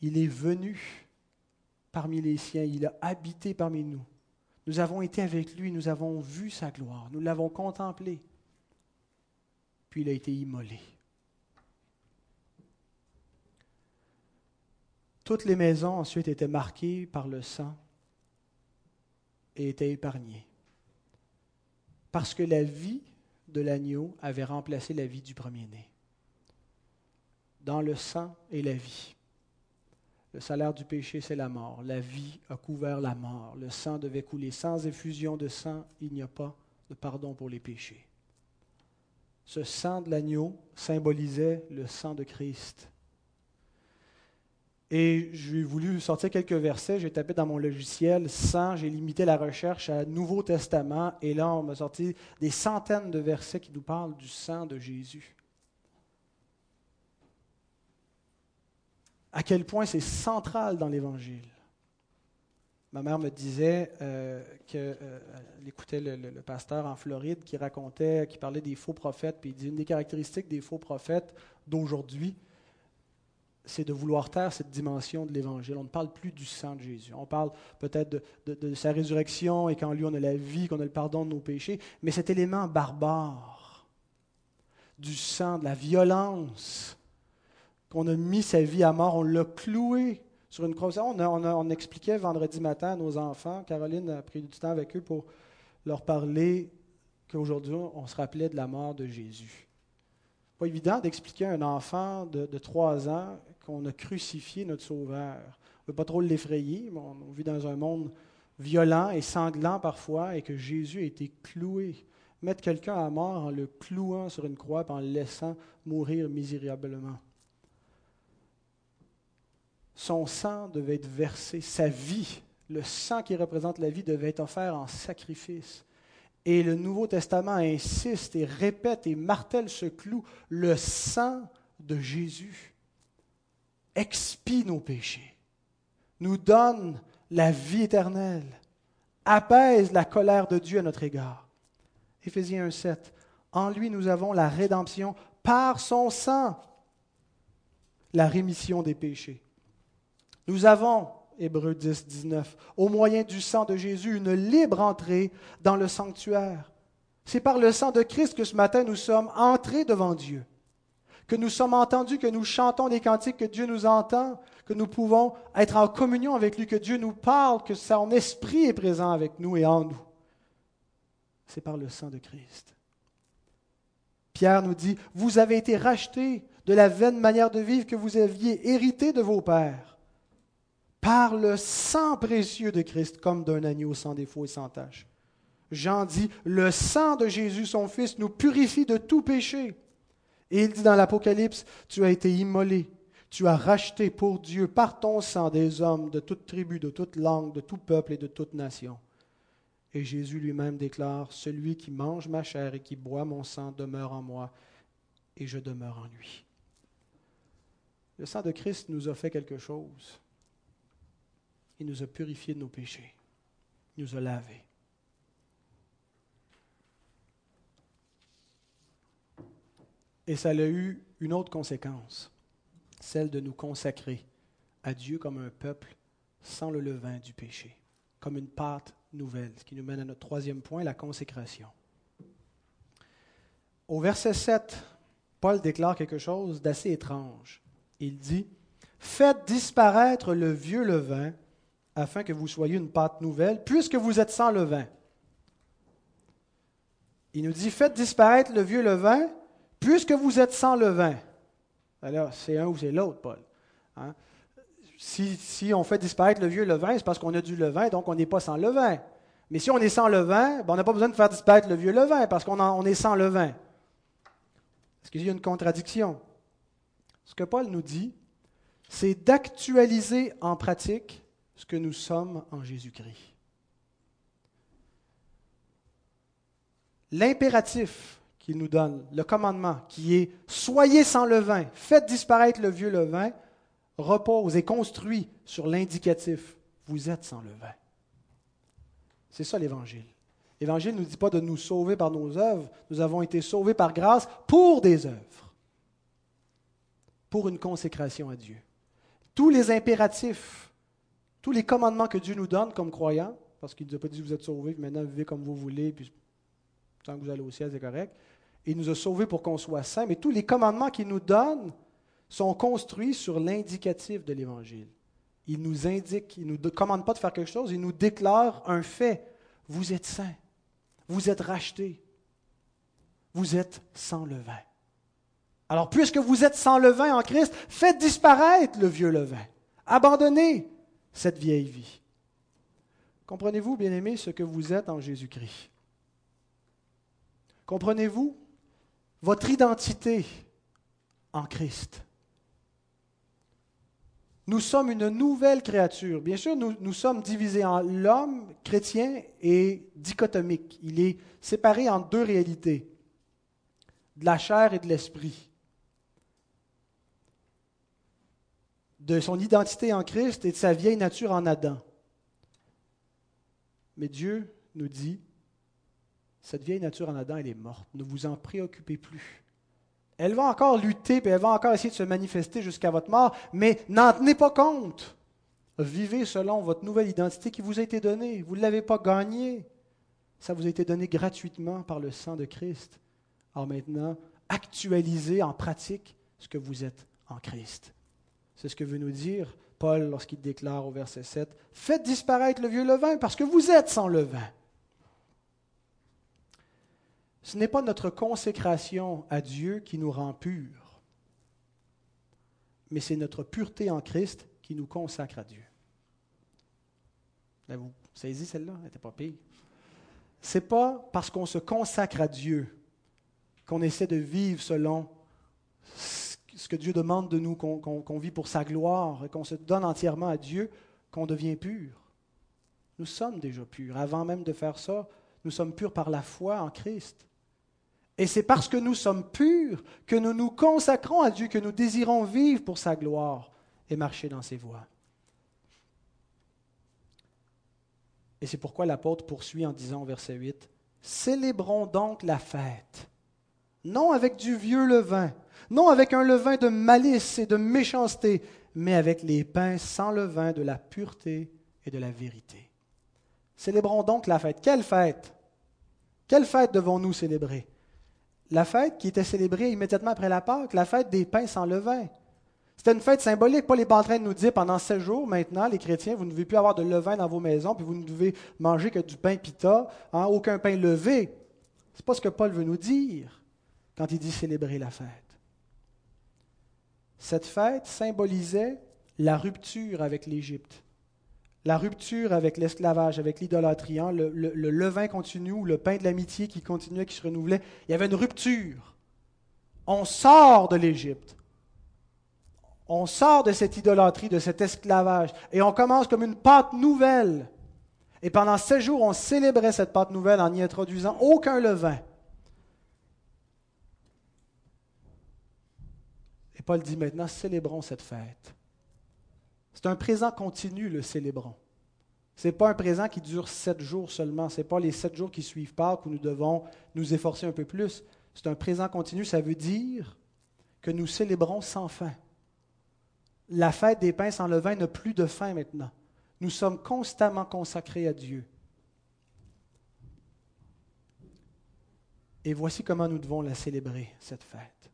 Speaker 1: Il est venu parmi les siens, il a habité parmi nous. Nous avons été avec lui, nous avons vu sa gloire, nous l'avons contemplé. Puis il a été immolé. Toutes les maisons ensuite étaient marquées par le sang et étaient épargnées. Parce que la vie de l'agneau avait remplacé la vie du premier-né dans le sang et la vie. Le salaire du péché, c'est la mort. La vie a couvert la mort. Le sang devait couler. Sans effusion de sang, il n'y a pas de pardon pour les péchés. Ce sang de l'agneau symbolisait le sang de Christ. Et j'ai voulu sortir quelques versets. J'ai tapé dans mon logiciel sang, j'ai limité la recherche à Nouveau Testament. Et là, on m'a sorti des centaines de versets qui nous parlent du sang de Jésus. à quel point c'est central dans l'Évangile. Ma mère me disait euh, qu'elle euh, écoutait le, pasteur en Floride qui racontait, qui parlait des faux prophètes, puis il dit une des caractéristiques des faux prophètes d'aujourd'hui, c'est de vouloir taire cette dimension de l'Évangile. On ne parle plus du sang de Jésus. On parle peut-être de, de sa résurrection et qu'en lui on a la vie, qu'on a le pardon de nos péchés, mais cet élément barbare du sang, de la violence, qu'on a mis sa vie à mort, on l'a cloué sur une croix. On, on, expliquait vendredi matin à nos enfants, Caroline a pris du temps avec eux pour leur parler qu'aujourd'hui, on se rappelait de la mort de Jésus. Pas évident d'expliquer à un enfant de, trois ans qu'on a crucifié notre Sauveur. On ne veut pas trop l'effrayer, mais on, vit dans un monde violent et sanglant parfois, et que Jésus a été cloué. Mettre quelqu'un à mort en le clouant sur une croix en le laissant mourir misérablement. Son sang devait être versé, sa vie, le sang qui représente la vie devait être offert en sacrifice. Et le Nouveau Testament insiste et répète et martèle ce clou, le sang de Jésus expie nos péchés, nous donne la vie éternelle, apaise la colère de Dieu à notre égard. Éphésiens 1.7. En lui, nous avons la rédemption par son sang, la rémission des péchés. Nous avons, Hébreux 10, 19, au moyen du sang de Jésus, une libre entrée dans le sanctuaire. C'est par le sang de Christ que ce matin nous sommes entrés devant Dieu, que nous sommes entendus, que nous chantons des cantiques, que Dieu nous entend, que nous pouvons être en communion avec lui, que Dieu nous parle, que son esprit est présent avec nous et en nous. C'est par le sang de Christ. Pierre nous dit, vous avez été rachetés de la vaine manière de vivre que vous aviez héritée de vos pères par le sang précieux de Christ comme d'un agneau sans défaut et sans tache. Jean dit, le sang de Jésus, son Fils, nous purifie de tout péché. Et il dit dans l'Apocalypse, tu as été immolé, Tu as racheté pour Dieu par ton sang des hommes de toute tribu, de toute langue, de tout peuple et de toute nation. Et Jésus lui-même déclare, Celui qui mange ma chair et qui boit mon sang demeure en moi, et je demeure en lui. Le sang de Christ nous a fait quelque chose. Il nous a purifiés de nos péchés. Il nous a lavés. Et ça a eu une autre conséquence, celle de nous consacrer à Dieu comme un peuple sans le levain du péché, comme une pâte nouvelle, ce qui nous mène à notre troisième point, la consécration. Au verset 7, Paul déclare quelque chose d'assez étrange. Il dit, Faites disparaître le vieux levain afin que vous soyez une pâte nouvelle, puisque vous êtes sans levain. Il nous dit, Faites disparaître le vieux levain puisque vous êtes sans levain. Alors, c'est un ou c'est l'autre, Paul. Hein? Si, on fait disparaître le vieux levain, c'est parce qu'on a du levain, donc on n'est pas sans levain. Mais si on est sans levain, ben, on n'a pas besoin de faire disparaître le vieux levain, parce qu'on on est sans levain. Est-ce qu'il y a une contradiction? Ce que Paul nous dit, c'est d'actualiser en pratique ce que nous sommes en Jésus-Christ. L'impératif qu'il nous donne, le commandement qui est Soyez sans levain, faites disparaître le vieux levain, repose et construit sur l'indicatif Vous êtes sans levain. C'est ça l'Évangile. L'Évangile ne nous dit pas de nous sauver par nos œuvres, nous avons été sauvés par grâce pour des œuvres, pour une consécration à Dieu. Tous les impératifs, tous les commandements que Dieu nous donne comme croyants, parce qu'il ne nous a pas dit vous êtes sauvés, maintenant vivez comme vous voulez, puis tant que vous allez au ciel, c'est correct. Il nous a sauvés pour qu'on soit saints, mais tous les commandements qu'il nous donne sont construits sur l'indicatif de l'Évangile. Il nous indique, il ne nous commande pas de faire quelque chose, il nous déclare un fait. Vous êtes saints, vous êtes rachetés, vous êtes sans levain. Alors, puisque vous êtes sans levain en Christ, faites disparaître le vieux levain. Abandonnez cette vieille vie. Comprenez-vous, bien-aimés, ce que vous êtes en Jésus-Christ? Comprenez-vous votre identité en Christ. Nous sommes une nouvelle créature. Bien sûr, nous, sommes divisés en l'homme chrétien et dichotomique. Il est séparé en deux réalités, de la chair et de l'esprit. De son identité en Christ et de sa vieille nature en Adam. Mais Dieu nous dit, cette vieille nature en Adam, elle est morte. Ne vous en préoccupez plus. Elle va encore lutter, puis elle va encore essayer de se manifester jusqu'à votre mort, mais n'en tenez pas compte. Vivez selon votre nouvelle identité qui vous a été donnée. Vous ne l'avez pas gagnée. Ça vous a été donné gratuitement par le sang de Christ. Alors maintenant, actualisez en pratique ce que vous êtes en Christ. C'est ce que veut nous dire Paul lorsqu'il déclare au verset 7, Faites disparaître le vieux levain parce que vous êtes sans levain. Ce n'est pas notre consécration à Dieu qui nous rend purs, mais c'est notre pureté en Christ qui nous consacre à Dieu. Vous saisissez celle-là? Elle n'était pas pire. Ce n'est pas parce qu'on se consacre à Dieu qu'on essaie de vivre selon ce que Dieu demande de nous, qu'on vit pour sa gloire qu'on se donne entièrement à Dieu, qu'on devient pur. Nous sommes déjà purs. Avant même de faire ça, nous sommes purs par la foi en Christ. Et c'est parce que nous sommes purs que nous nous consacrons à Dieu, que nous désirons vivre pour sa gloire et marcher dans ses voies. Et c'est pourquoi l'apôtre poursuit en disant au verset 8, Célébrons donc la fête, non avec du vieux levain, non avec un levain de malice et de méchanceté, mais avec les pains sans levain de la pureté et de la vérité. Célébrons donc la fête. Quelle fête? Quelle fête devons-nous célébrer? La fête qui était célébrée immédiatement après la Pâque, la fête des pains sans levain. C'était une fête symbolique. Paul n'est pas en train de nous dire pendant sept jours maintenant, les chrétiens, vous ne devez plus avoir de levain dans vos maisons, puis vous ne devez manger que du pain pita, hein, aucun pain levé. Ce n'est pas ce que Paul veut nous dire quand il dit célébrer la fête. Cette fête symbolisait la rupture avec l'Égypte la rupture avec l'esclavage, avec l'idolâtrie, hein, le, levain continu ou le pain de l'amitié qui continuait, qui se renouvelait. Il y avait une rupture. On sort de l'Égypte. On sort de cette idolâtrie, de cet esclavage, et on commence comme une pâte nouvelle. Et pendant sept jours, on célébrait cette pâte nouvelle en n'y introduisant aucun levain. Et Paul dit maintenant, célébrons cette fête. C'est un présent continu, le célébrons. Ce n'est pas un présent qui dure sept jours seulement. Ce n'est pas les sept jours qui suivent Pâques où nous devons nous efforcer un peu plus. C'est un présent continu. Ça veut dire que nous célébrons sans fin. La fête des pains sans levain n'a plus de fin maintenant. Nous sommes constamment consacrés à Dieu. Et voici comment nous devons la célébrer, cette fête.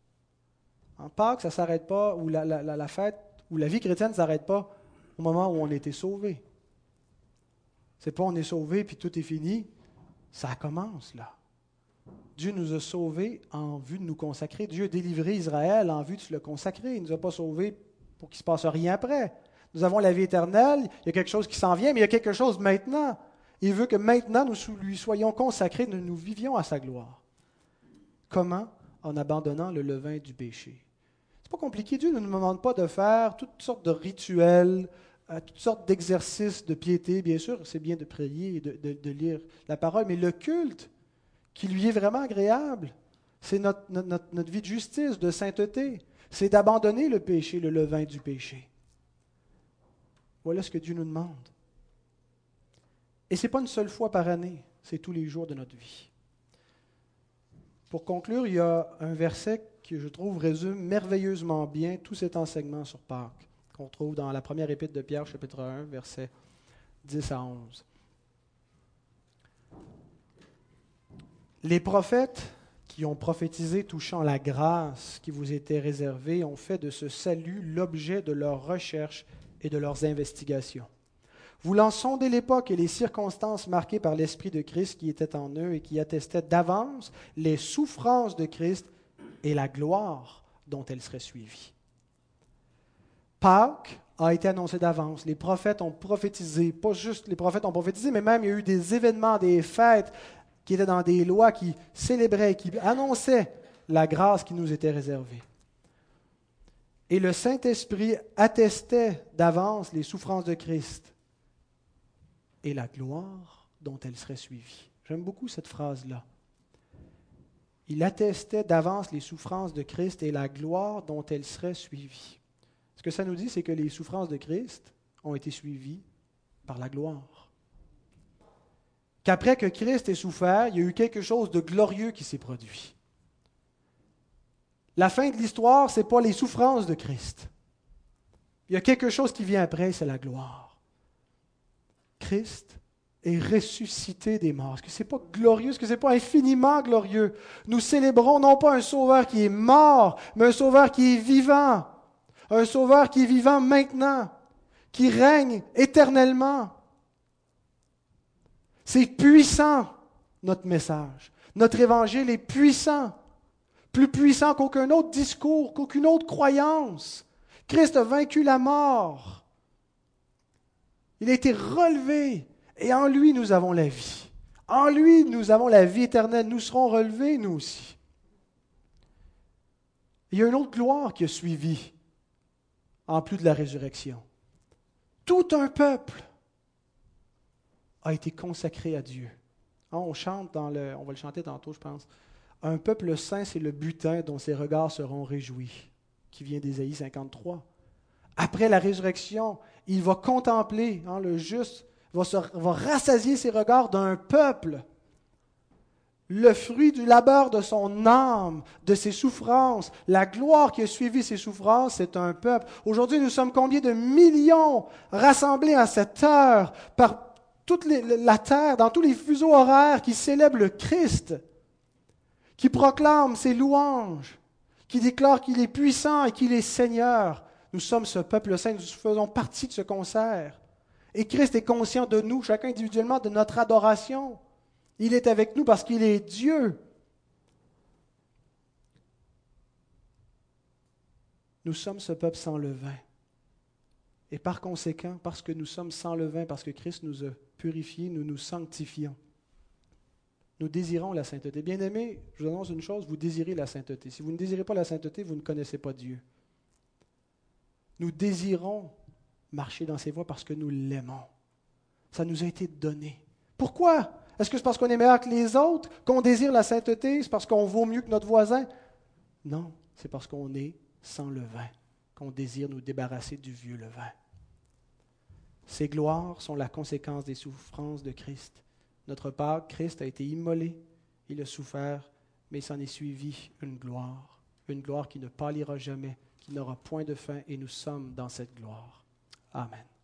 Speaker 1: En Pâques, ça ne s'arrête pas, ou la, la, fête, ou la vie chrétienne ne s'arrête pas au moment où on a été sauvé. C'est pas on est sauvé puis tout est fini. Ça commence là. Dieu nous a sauvés en vue de nous consacrer. Dieu a délivré Israël en vue de se le consacrer. Il ne nous a pas sauvés pour qu'il ne se passe rien après. Nous avons la vie éternelle, il y a quelque chose qui s'en vient, mais il y a quelque chose maintenant. Il veut que maintenant nous lui soyons consacrés, nous, nous vivions à sa gloire. Comment? En abandonnant le levain du péché. C'est pas compliqué. Dieu ne nous demande pas de faire toutes sortes de rituels, euh, toutes sortes d'exercices de piété. Bien sûr, c'est bien de prier et de, lire la parole, mais le culte qui lui est vraiment agréable, c'est notre, notre vie de justice, de sainteté. C'est d'abandonner le péché, le levain du péché. Voilà ce que Dieu nous demande. Et ce n'est pas une seule fois par année, c'est tous les jours de notre vie. Pour conclure, il y a un verset qui, je trouve, résume merveilleusement bien tout cet enseignement sur Pâques, qu'on trouve dans la première épître de Pierre, chapitre 1, versets 10 à 11. Les prophètes qui ont prophétisé touchant la grâce qui vous était réservée ont fait de ce salut l'objet de leurs recherches et de leurs investigations. Voulant sonder l'époque et les circonstances marquées par l'Esprit de Christ qui était en eux et qui attestaient d'avance les souffrances de Christ et la gloire dont elles seraient suivies. Pâques a été annoncé d'avance. Les prophètes ont prophétisé, pas juste les prophètes ont prophétisé, mais même il y a eu des événements, des fêtes qui étaient dans des lois qui célébraient, qui annonçaient la grâce qui nous était réservée. Et le Saint-Esprit attestait d'avance les souffrances de Christ et la gloire dont elles seraient suivies. J'aime beaucoup cette phrase-là. Il attestait d'avance les souffrances de Christ et la gloire dont elles seraient suivies. Ce que ça nous dit, c'est que les souffrances de Christ ont été suivies par la gloire. Qu'après que Christ ait souffert, il y a eu quelque chose de glorieux qui s'est produit. La fin de l'histoire, ce n'est pas les souffrances de Christ. Il y a quelque chose qui vient après, c'est la gloire. Christ est ressuscité des morts. Est-ce que ce n'est pas glorieux? Est-ce que ce n'est pas infiniment glorieux? Nous célébrons non pas un sauveur qui est mort, mais un sauveur qui est vivant. Un sauveur qui est vivant maintenant, qui règne éternellement. C'est puissant, notre message. Notre évangile est puissant plus puissant qu'aucun autre discours, qu'aucune autre croyance. Christ a vaincu la mort. Il a été relevé et en lui nous avons la vie. En lui nous avons la vie éternelle. Nous serons relevés, nous aussi. Il y a une autre gloire qui a suivi, en plus de la résurrection. Tout un peuple a été consacré à Dieu. On chante dans le, on va le chanter tantôt, je pense. Un peuple saint, c'est le butin dont ses regards seront réjouis, qui vient d'Ésaïe 53. Après la résurrection, il va contempler, hein, le juste va, va rassasier ses regards d'un peuple. Le fruit du labeur de son âme, de ses souffrances, la gloire qui a suivi ses souffrances, c'est un peuple. Aujourd'hui, nous sommes combien de millions rassemblés à cette heure par toute la terre, dans tous les fuseaux horaires qui célèbrent le Christ qui proclame ses louanges, qui déclare qu'il est puissant et qu'il est Seigneur. Nous sommes ce peuple saint, nous faisons partie de ce concert. Et Christ est conscient de nous, chacun individuellement, de notre adoration. Il est avec nous parce qu'il est Dieu. Nous sommes ce peuple sans levain. Et par conséquent, parce que nous sommes sans levain, parce que Christ nous a purifiés, nous nous sanctifions. Nous désirons la sainteté. Bien-aimés, je vous annonce une chose, vous désirez la sainteté. Si vous ne désirez pas la sainteté, vous ne connaissez pas Dieu. Nous désirons marcher dans ses voies parce que nous l'aimons. Ça nous a été donné. Pourquoi? Est-ce que c'est parce qu'on est meilleur que les autres, qu'on désire la sainteté, c'est parce qu'on vaut mieux que notre voisin? Non, c'est parce qu'on est sans levain, qu'on désire nous débarrasser du vieux levain. Ces gloires sont la conséquence des souffrances de Christ. Notre Père, Christ, a été immolé, il a souffert, mais s'en est suivi une gloire, une gloire qui ne pâlira jamais, qui n'aura point de fin, et nous sommes dans cette gloire. Amen.